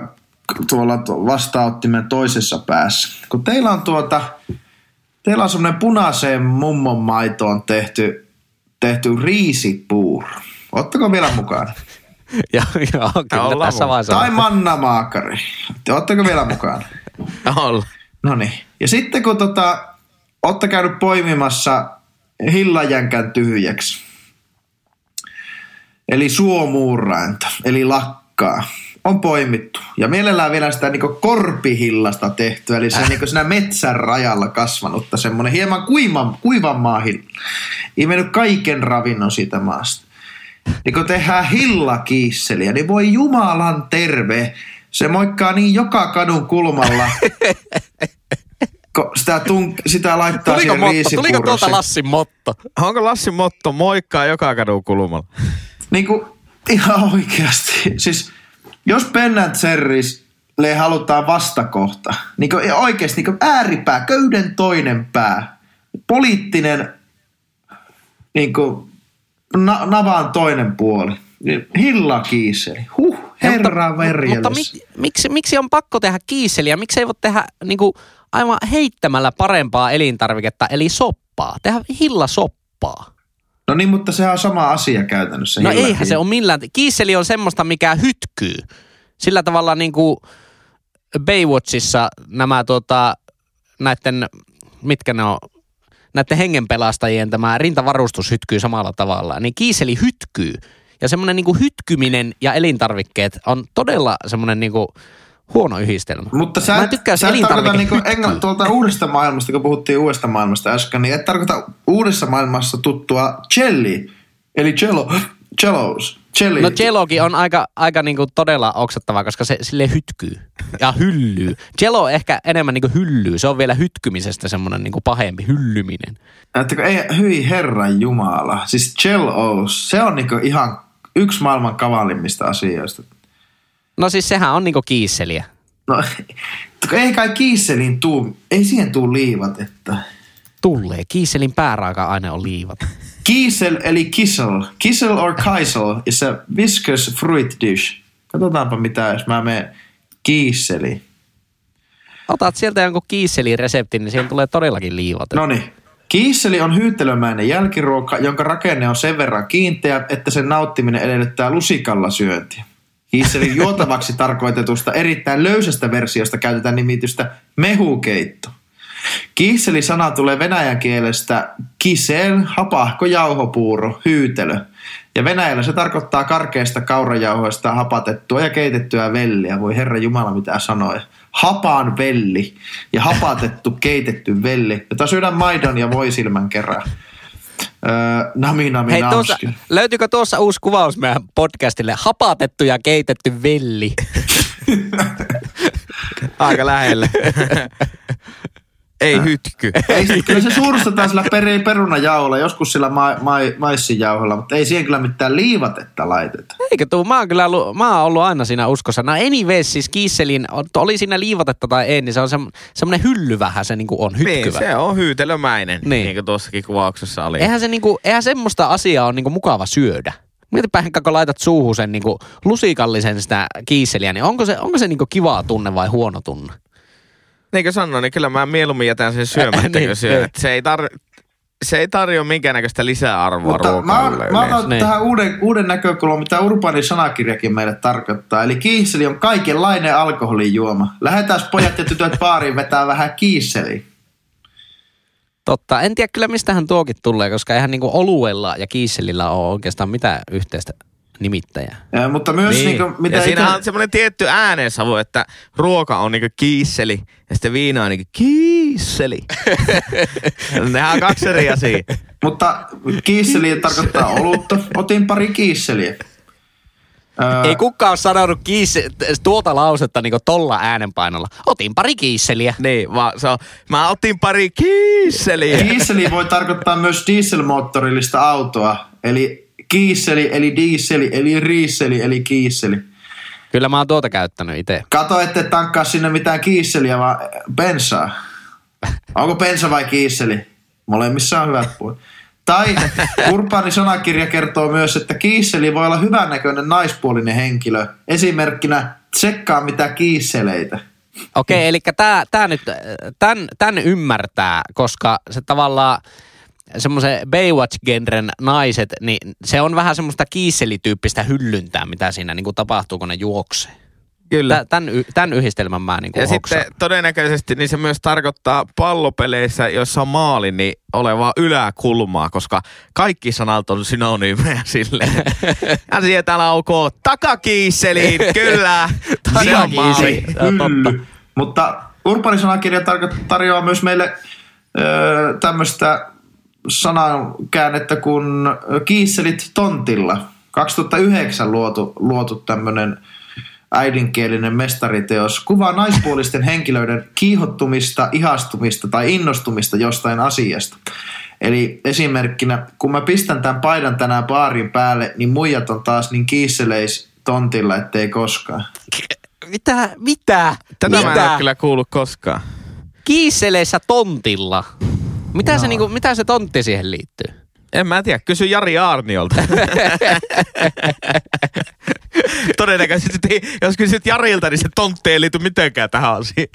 tuolla tu- vastaanottimen toisessa päässä. Kun teillä on tuota, teillä on semmoinen punaiseen mummon maitoon tehty, tehty riisipuuro. Ottako vielä mukaan? ja, joo, kyllä ollaan tässä vaiheessa. Tai mannamaakari. Ottako vielä mukaan? Olla. No niin. Ja sitten kun tota, olette käynyt poimimassa hillajänkän tyhjäksi, eli suomuurainta, eli lakkaa, on poimittu. Ja mielellään vielä sitä niinku korpihillasta tehtyä, eli se niinku siinä metsän rajalla kasvanutta, semmoinen hieman kuivan, kuivan maahilla. Imennyt kaiken ravinnon siitä maasta. Niin kun tehdään hillakiisseliä, niin voi jumalan terve. Se moikkaa niin joka kadun kulmalla. kun sitä, tunk, sitä laittaa Tuliko, siihen motto? Tuliko tuolta. Lassin motto? Onko Lassin motto moikkaa joka kadun kulmalla? Niin kuin, ihan oikeasti. Siis jos Ben Cherries le halutaan vastakohta, niin kuin, oikeasti niin kuin ääripää, köyden toinen pää, poliittinen niin kuin, na, navan toinen puoli. Niin Hilla kiiseli. Huh, herra mutta, verjeles. mutta mik, miksi, miksi on pakko tehdä kiisseliä? Miksi ei voi tehdä niinku, aivan heittämällä parempaa elintarviketta, eli soppaa? Tehdä hillasoppaa. No niin, mutta sehän on sama asia käytännössä. No Hilla eihän se ole millään. Kiisseli on semmoista, mikä hytkyy. Sillä tavalla niin kuin Baywatchissa nämä tota, näiden, mitkä ne on, näiden hengenpelastajien tämä rintavarustus hytkyy samalla tavalla. Niin kiiseli hytkyy. Ja semmoinen niin hytkyminen ja elintarvikkeet on todella semmoinen niin kuin huono yhdistelmä. Mutta sä, Mä en et- tykkää, jos sä et tarkoita niinku engl- tuolta uudesta maailmasta, kun puhuttiin uudesta maailmasta äsken, niin et tarkoita uudessa maailmassa tuttua jelly, eli jello, jellos, jelly. No Jellokin on aika, aika niinku todella oksettava, koska se sille hytkyy ja hyllyy. Jello ehkä enemmän niinku hyllyy. Se on vielä hytkymisestä semmoinen niinku pahempi hyllyminen. Että ei, hyi herran jumala. Siis jellos, se on niinku ihan yksi maailman kavallimmista asioista. No siis sehän on niinku kiisseliä. No, ei kai kiisseliin tuu, ei siihen tuu liivat, että... Tulee. Kiiselin pääraaka-aine on liivat. Kiesel eli kissel. Kissel or kaisel is a viscous fruit dish. Katsotaanpa mitä, jos mä menen kiisseliin. Otat sieltä jonkun kiisselin reseptin, niin siihen tulee todellakin liivat. No niin. Kiisseli on hyytelömäinen jälkiruoka, jonka rakenne on sen verran kiinteä, että sen nauttiminen edellyttää lusikalla syöntiä. Kiisselin juotavaksi tarkoitetusta erittäin löysästä versiosta käytetään nimitystä mehukeitto. Kiisseli-sana tulee venäjän kielestä kisel, hapahko jauhopuuro, hyytelö. Ja Venäjällä se tarkoittaa karkeasta kaurajauhoista hapatettua ja keitettyä velliä. Voi herra Jumala mitä sanoa. Hapaan velli ja hapatettu keitetty velli, jota syödään maidon ja voisilmän kerran. Öö, nami nami Hei, tuossa, löytyykö tuossa uusi kuvaus meidän podcastille? Hapatettu ja keitetty velli. Aika lähelle. Ei hytky. Ei, se- kyllä se suurustetaan sillä peri, perunajauholla, joskus sillä ma, ma, maissijauholla, mutta ei siihen kyllä mitään liivatetta laiteta. Eikö tuu? Mä oon kyllä ollut, mä oon ollut aina siinä uskossa. No anyways, siis kiisselin, oli siinä liivatetta tai ei, niin se on se, semmoinen hylly vähän se niinku on, hytkyvä. Niin, se on hyytelömäinen, Niin. niin. niin kuin tuossakin kuvauksessa oli. Eihän, se niinku, eihän semmoista asiaa ole niinku mukava syödä. Mietipä Henkka, kun laitat suuhun sen niinku lusikallisen sitä kiisseliä, niin onko se, onko se niinku kiva tunne vai huono tunne? Niin kuin sanoin, niin kyllä mä mieluummin jätän sen syömättä, Niin, niin, syön. niin. Se ei, tar- se ei tarjoa minkäännäköistä lisäarvoa Mutta mä, ruokalle mä yleensä. otan Niin. tähän uuden, uuden näkökulman, mitä urbaani sanakirjakin meille tarkoittaa. Eli kiisseli on kaikenlainen alkoholijuoma. Lähdetään pojat ja tytöt baariin vetää vähän kiisseliä. Totta. En tiedä kyllä mistähän tuokin tulee, koska eihän niinku oluella ja kiisselillä ole oikeastaan mitään yhteistä nimittäjää. Ja, mutta myös niin. Niin. Niin kuin, mitä ja siinä ite- on semmoinen tietty äänensavu, että ruoka on niinku kiisseli ja sitten viina on niinku kiisseli. Nehän on kaksi eri asiaa. Mutta kiisseli tarkoittaa olutta. Otin pari kiisseliä. Öö, Ei kukaan ole sanonut kiisse, tuota lausetta niinku tolla äänenpainolla. Otin pari kiisseliä. Niin, vaan se on, mä otin pari kiisseliä. Kiisseli voi tarkoittaa myös dieselmoottorillista autoa. Eli kiisseli, eli dieseli, eli riisseli, eli kiisseli. Kyllä mä oon tuota käyttänyt itse. Kato, ette tankkaa sinne mitään kiisseliä, vaan bensaa. Onko pensa vai kiisseli? Molemmissa on hyvät puolet. Tai urbaani sanakirja kertoo myös, että kiisseli voi olla hyvännäköinen naispuolinen henkilö. Esimerkkinä tsekkaa mitä kiisseleitä. Okei, eli tää, tää nyt, tän, tän ymmärtää, koska se tavallaan semmoisen Baywatch-genren naiset, niin se on vähän semmoista kiisselityyppistä hyllyntää, mitä siinä niin kuin tapahtuu, kun ne juoksee. Kyllä. Tän, y- tän yhdistelmän mä niin Ja kuin sitten todennäköisesti niin se myös tarkoittaa pallopeleissä, jossa on maali, niin olevaa yläkulmaa, koska kaikki sanat on synonyymejä sille. ja sieltä laukoo takakiisseliin, kyllä. On. Hylly. Mutta urbaani sanakirja tarko- tarjoaa myös meille öö, tämmöistä sanankäännettä kuin kiisselit tontilla. 2009 luotu, luotu tämmöinen äidinkielinen mestariteos kuvaa naispuolisten henkilöiden kiihottumista, ihastumista tai innostumista jostain asiasta. Eli esimerkkinä, kun mä pistän tämän paidan tänään baarin päälle, niin muijat on taas niin kiisseleis tontilla, ettei koskaan. Mitä? Mitä? Tätä mä en Mitä? ole kyllä kuullut koskaan. Kiisseleissä tontilla. Mitä, se, niinku, mitä se tontti siihen liittyy? En mä tiedä, kysy Jari Aarniolta. Todennäköisesti, jos kysyt Jarilta, niin se tontti ei liity mitenkään tähän asiaan.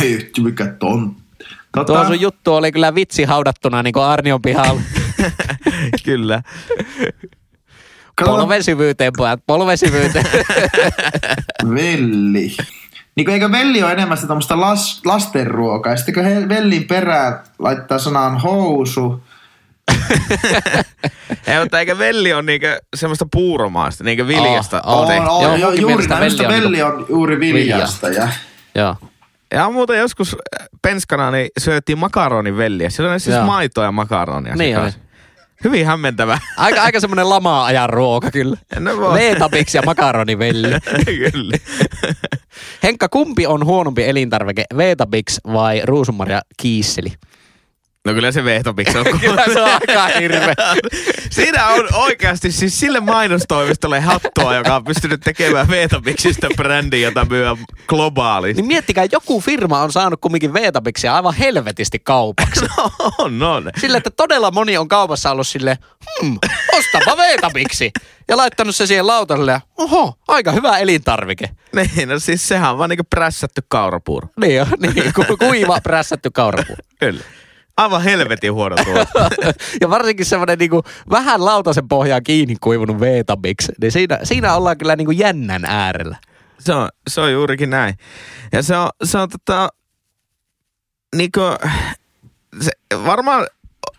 Ei yhtä mikä tontti. Tota, Tuo sun juttu oli kyllä vitsi haudattuna niin kuin Arnion pihalla. Kyllä. kato, Polven syvyyteen, pojat, polven syvyyteen. velli. Niin kuin, eikö velli ole enemmän sitä las, lastenruokaa? Ja sitten kun he, vellin perään laittaa sanaan housu, Ei, mutta eikä velli on niinkö semmoista puuromaista, niinkö viljasta Oh, on, on, on. Joo, Joo, juuri näin. Velli on velli on juuri viljasta. Ja, Joo. Ja muuten joskus äh, penskana niin syötiin makaronin velliä. Siellä oli siis Joo. maitoa ja makaronia. Niin. Hyvin hämmentävä. Aika, aika semmoinen lamaa ajan ruoka kyllä. No voi. Veetabiksi ja makaronivelli. Kyllä. Henkka, kumpi on huonompi elintarvike, Veetabix vai ruusunmarja kiisseli? No kyllä se vehtopiksi on. Kyllä se on aika hirveä. Siinä on oikeasti siis sille mainostoimistolle hattua, joka on pystynyt tekemään Veetapiksistä brändiä, jota myy globaalisti. Niin miettikää, joku firma on saanut kumminkin Veetabixia aivan helvetisti kaupaksi. No, on, on. Sille, että todella moni on kaupassa ollut sille, hmm, ostapa Veetabixi. Ja laittanut se siihen lautaselle ja, oho, aika hyvä elintarvike. Niin, no siis sehän on vaan niinku prässätty kaurapuuro. Niin, on, niin ku, kuiva, prässätty kaurapuu. Kyllä. Aivan helvetin huono tuote. ja varsinkin semmoinen niinku, vähän lautasen pohjaan kiinni kuivunut Veetabix, niin siinä, siinä ollaan kyllä niinku jännän äärellä. Se on, se on juurikin näin. Ja se on, se on tota, niinku, se, varmaan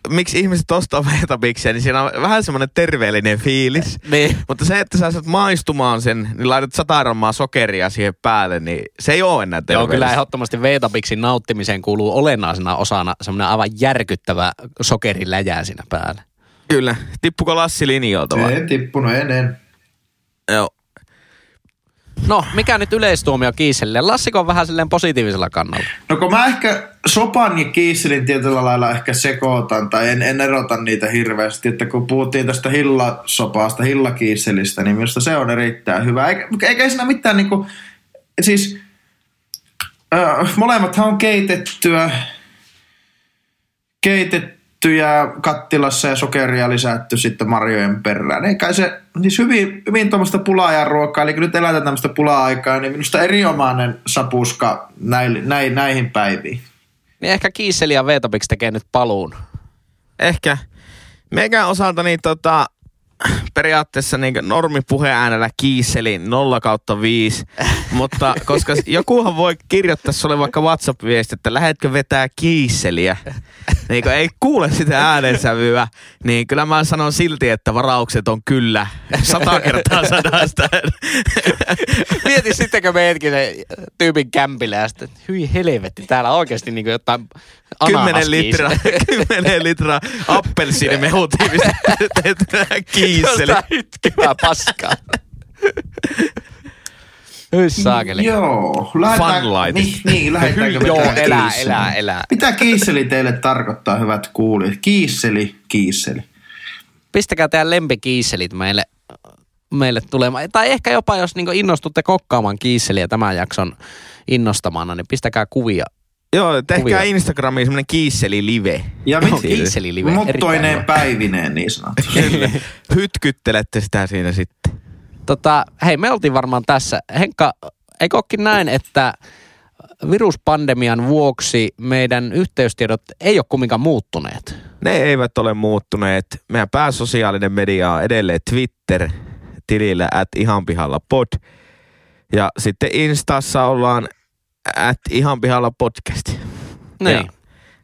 miksi ihmiset ostaa Veetabiksiä, niin siinä on vähän semmoinen terveellinen fiilis. Niin. Mutta se, että sä saat maistumaan sen, niin laitat sata grammaa sokeria siihen päälle, niin se ei ole enää Joo, terveellistä. kyllä ehdottomasti Veetabixin nauttimiseen kuuluu olennaisena osana semmoinen aivan järkyttävä sokeriläjä siinä päällä. Kyllä. Tippuko Lassi linjoilta vai? ei tippunut ennen. Joo. No, mikä nyt yleistuomio Kiiselle? Lassiko on vähän silleen positiivisella kannalla? No kun mä ehkä sopan ja kiisselin tietyllä lailla ehkä sekoitan tai en, en erota niitä hirveästi, että kun puhuttiin tästä hillasopasta, hillakiisselistä, niin minusta se on erittäin hyvä. Eikä, eikä siinä mitään niinku, siis äh, molemmathan on keitettyä, keitettyjä kattilassa ja sokeria lisätty sitten marjojen perään. Eikä se, siis hyvin, hyvin tuommoista pulaajan ruokaa, eli kun nyt elätään tämmöistä pula-aikaa, niin minusta erinomainen sapuska näin, näin, näihin päiviin. Niin ehkä Kiisseli ja Veetabix tekee nyt paluun. Ehkä. Meikän osalta niin tota, periaatteessa niin normipuheäänellä kiisseli 0 kautta 5, mutta koska jokuhan voi kirjoittaa sulle vaikka WhatsApp-viesti, että lähetkö vetää kiisseliä, niin kun ei kuule sitä äänensävyä, niin kyllä mä sanon silti, että varaukset on kyllä sata kertaa sadasta. Mieti sittenkö meetkin se tyypin kämpillä ja sitten, hyi helvetti, täällä oikeasti niin jotain 10 ananaskiiseliä. litraa, 10 litraa appelsiinimehutiivista tehtyä Jostain itkevää paskaa. Hyi saakeli. Joo. Lähdetään, Funlightit. niin, niin, lähdetäänkö Joo, elää, elää, elää. Mitä kiisseli teille tarkoittaa, hyvät kuulijat? Kiisseli, kiisseli. Pistäkää teidän lempikiisselit meille, meille tulemaan. Tai ehkä jopa, jos niin innostutte kokkaamaan kiisseliä tämän jakson innostamana, niin pistäkää kuvia Joo, tehkää Kuvia. Instagramiin semmonen kiisseli live. Ja kiisseli-live, muttoineen päivineen niin sanottu. Hytkyttelette sitä siinä sitten. Tota, hei, me oltiin varmaan tässä. Henkka, eikö olekin näin, että viruspandemian vuoksi meidän yhteystiedot ei ole kumminkaan muuttuneet? Ne eivät ole muuttuneet. Meidän pääsosiaalinen media on edelleen Twitter tilillä at ihan pihalla pod. Ja sitten Instassa ollaan at ihan pihalla podcast. Niin. Ja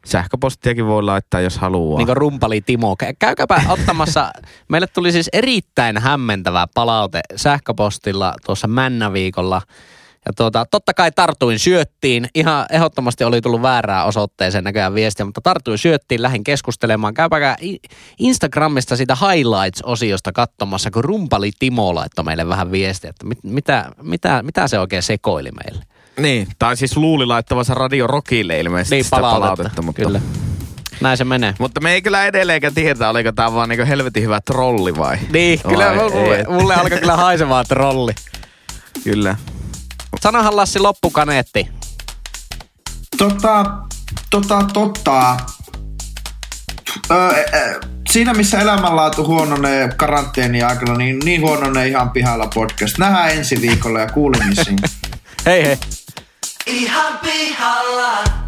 sähköpostiakin voi laittaa, jos haluaa. Niin kuin rumpali Timo. Kä- Käykääpä ottamassa. Meille tuli siis erittäin hämmentävä palaute sähköpostilla tuossa Männäviikolla. Ja tuota, totta kai tartuin syöttiin. Ihan ehdottomasti oli tullut väärää osoitteeseen näköjään viestiä, mutta tartuin syöttiin, lähdin keskustelemaan. Käypäkää Instagramista sitä highlights-osiosta katsomassa, kun rumpali Timo laittoi meille vähän viestiä, että mit, mitä, mitä, mitä se oikein sekoili meille. Niin, tai siis luuli laittavansa Radio Rockille ilmeisesti Niin, sitä palautetta. palautetta. Mutta, Kyllä. Näin se menee. mutta me ei kyllä edelleenkään tiedä, oliko tämä vaan niinku helvetin hyvä trolli vai? Niin, kyllä Vai mulle, ei? mulle alkoi kyllä haisemaan trolli. Kyllä. Sanohan Lassi loppukaneetti. Tota, tota, tota. Öö, ö, siinä missä elämänlaatu huononee karanteeni aikana, niin, niin huononee ihan pihalla podcast. Nähdään ensi viikolla ja kuulemisiin. Hei hei. Ihan pihalla.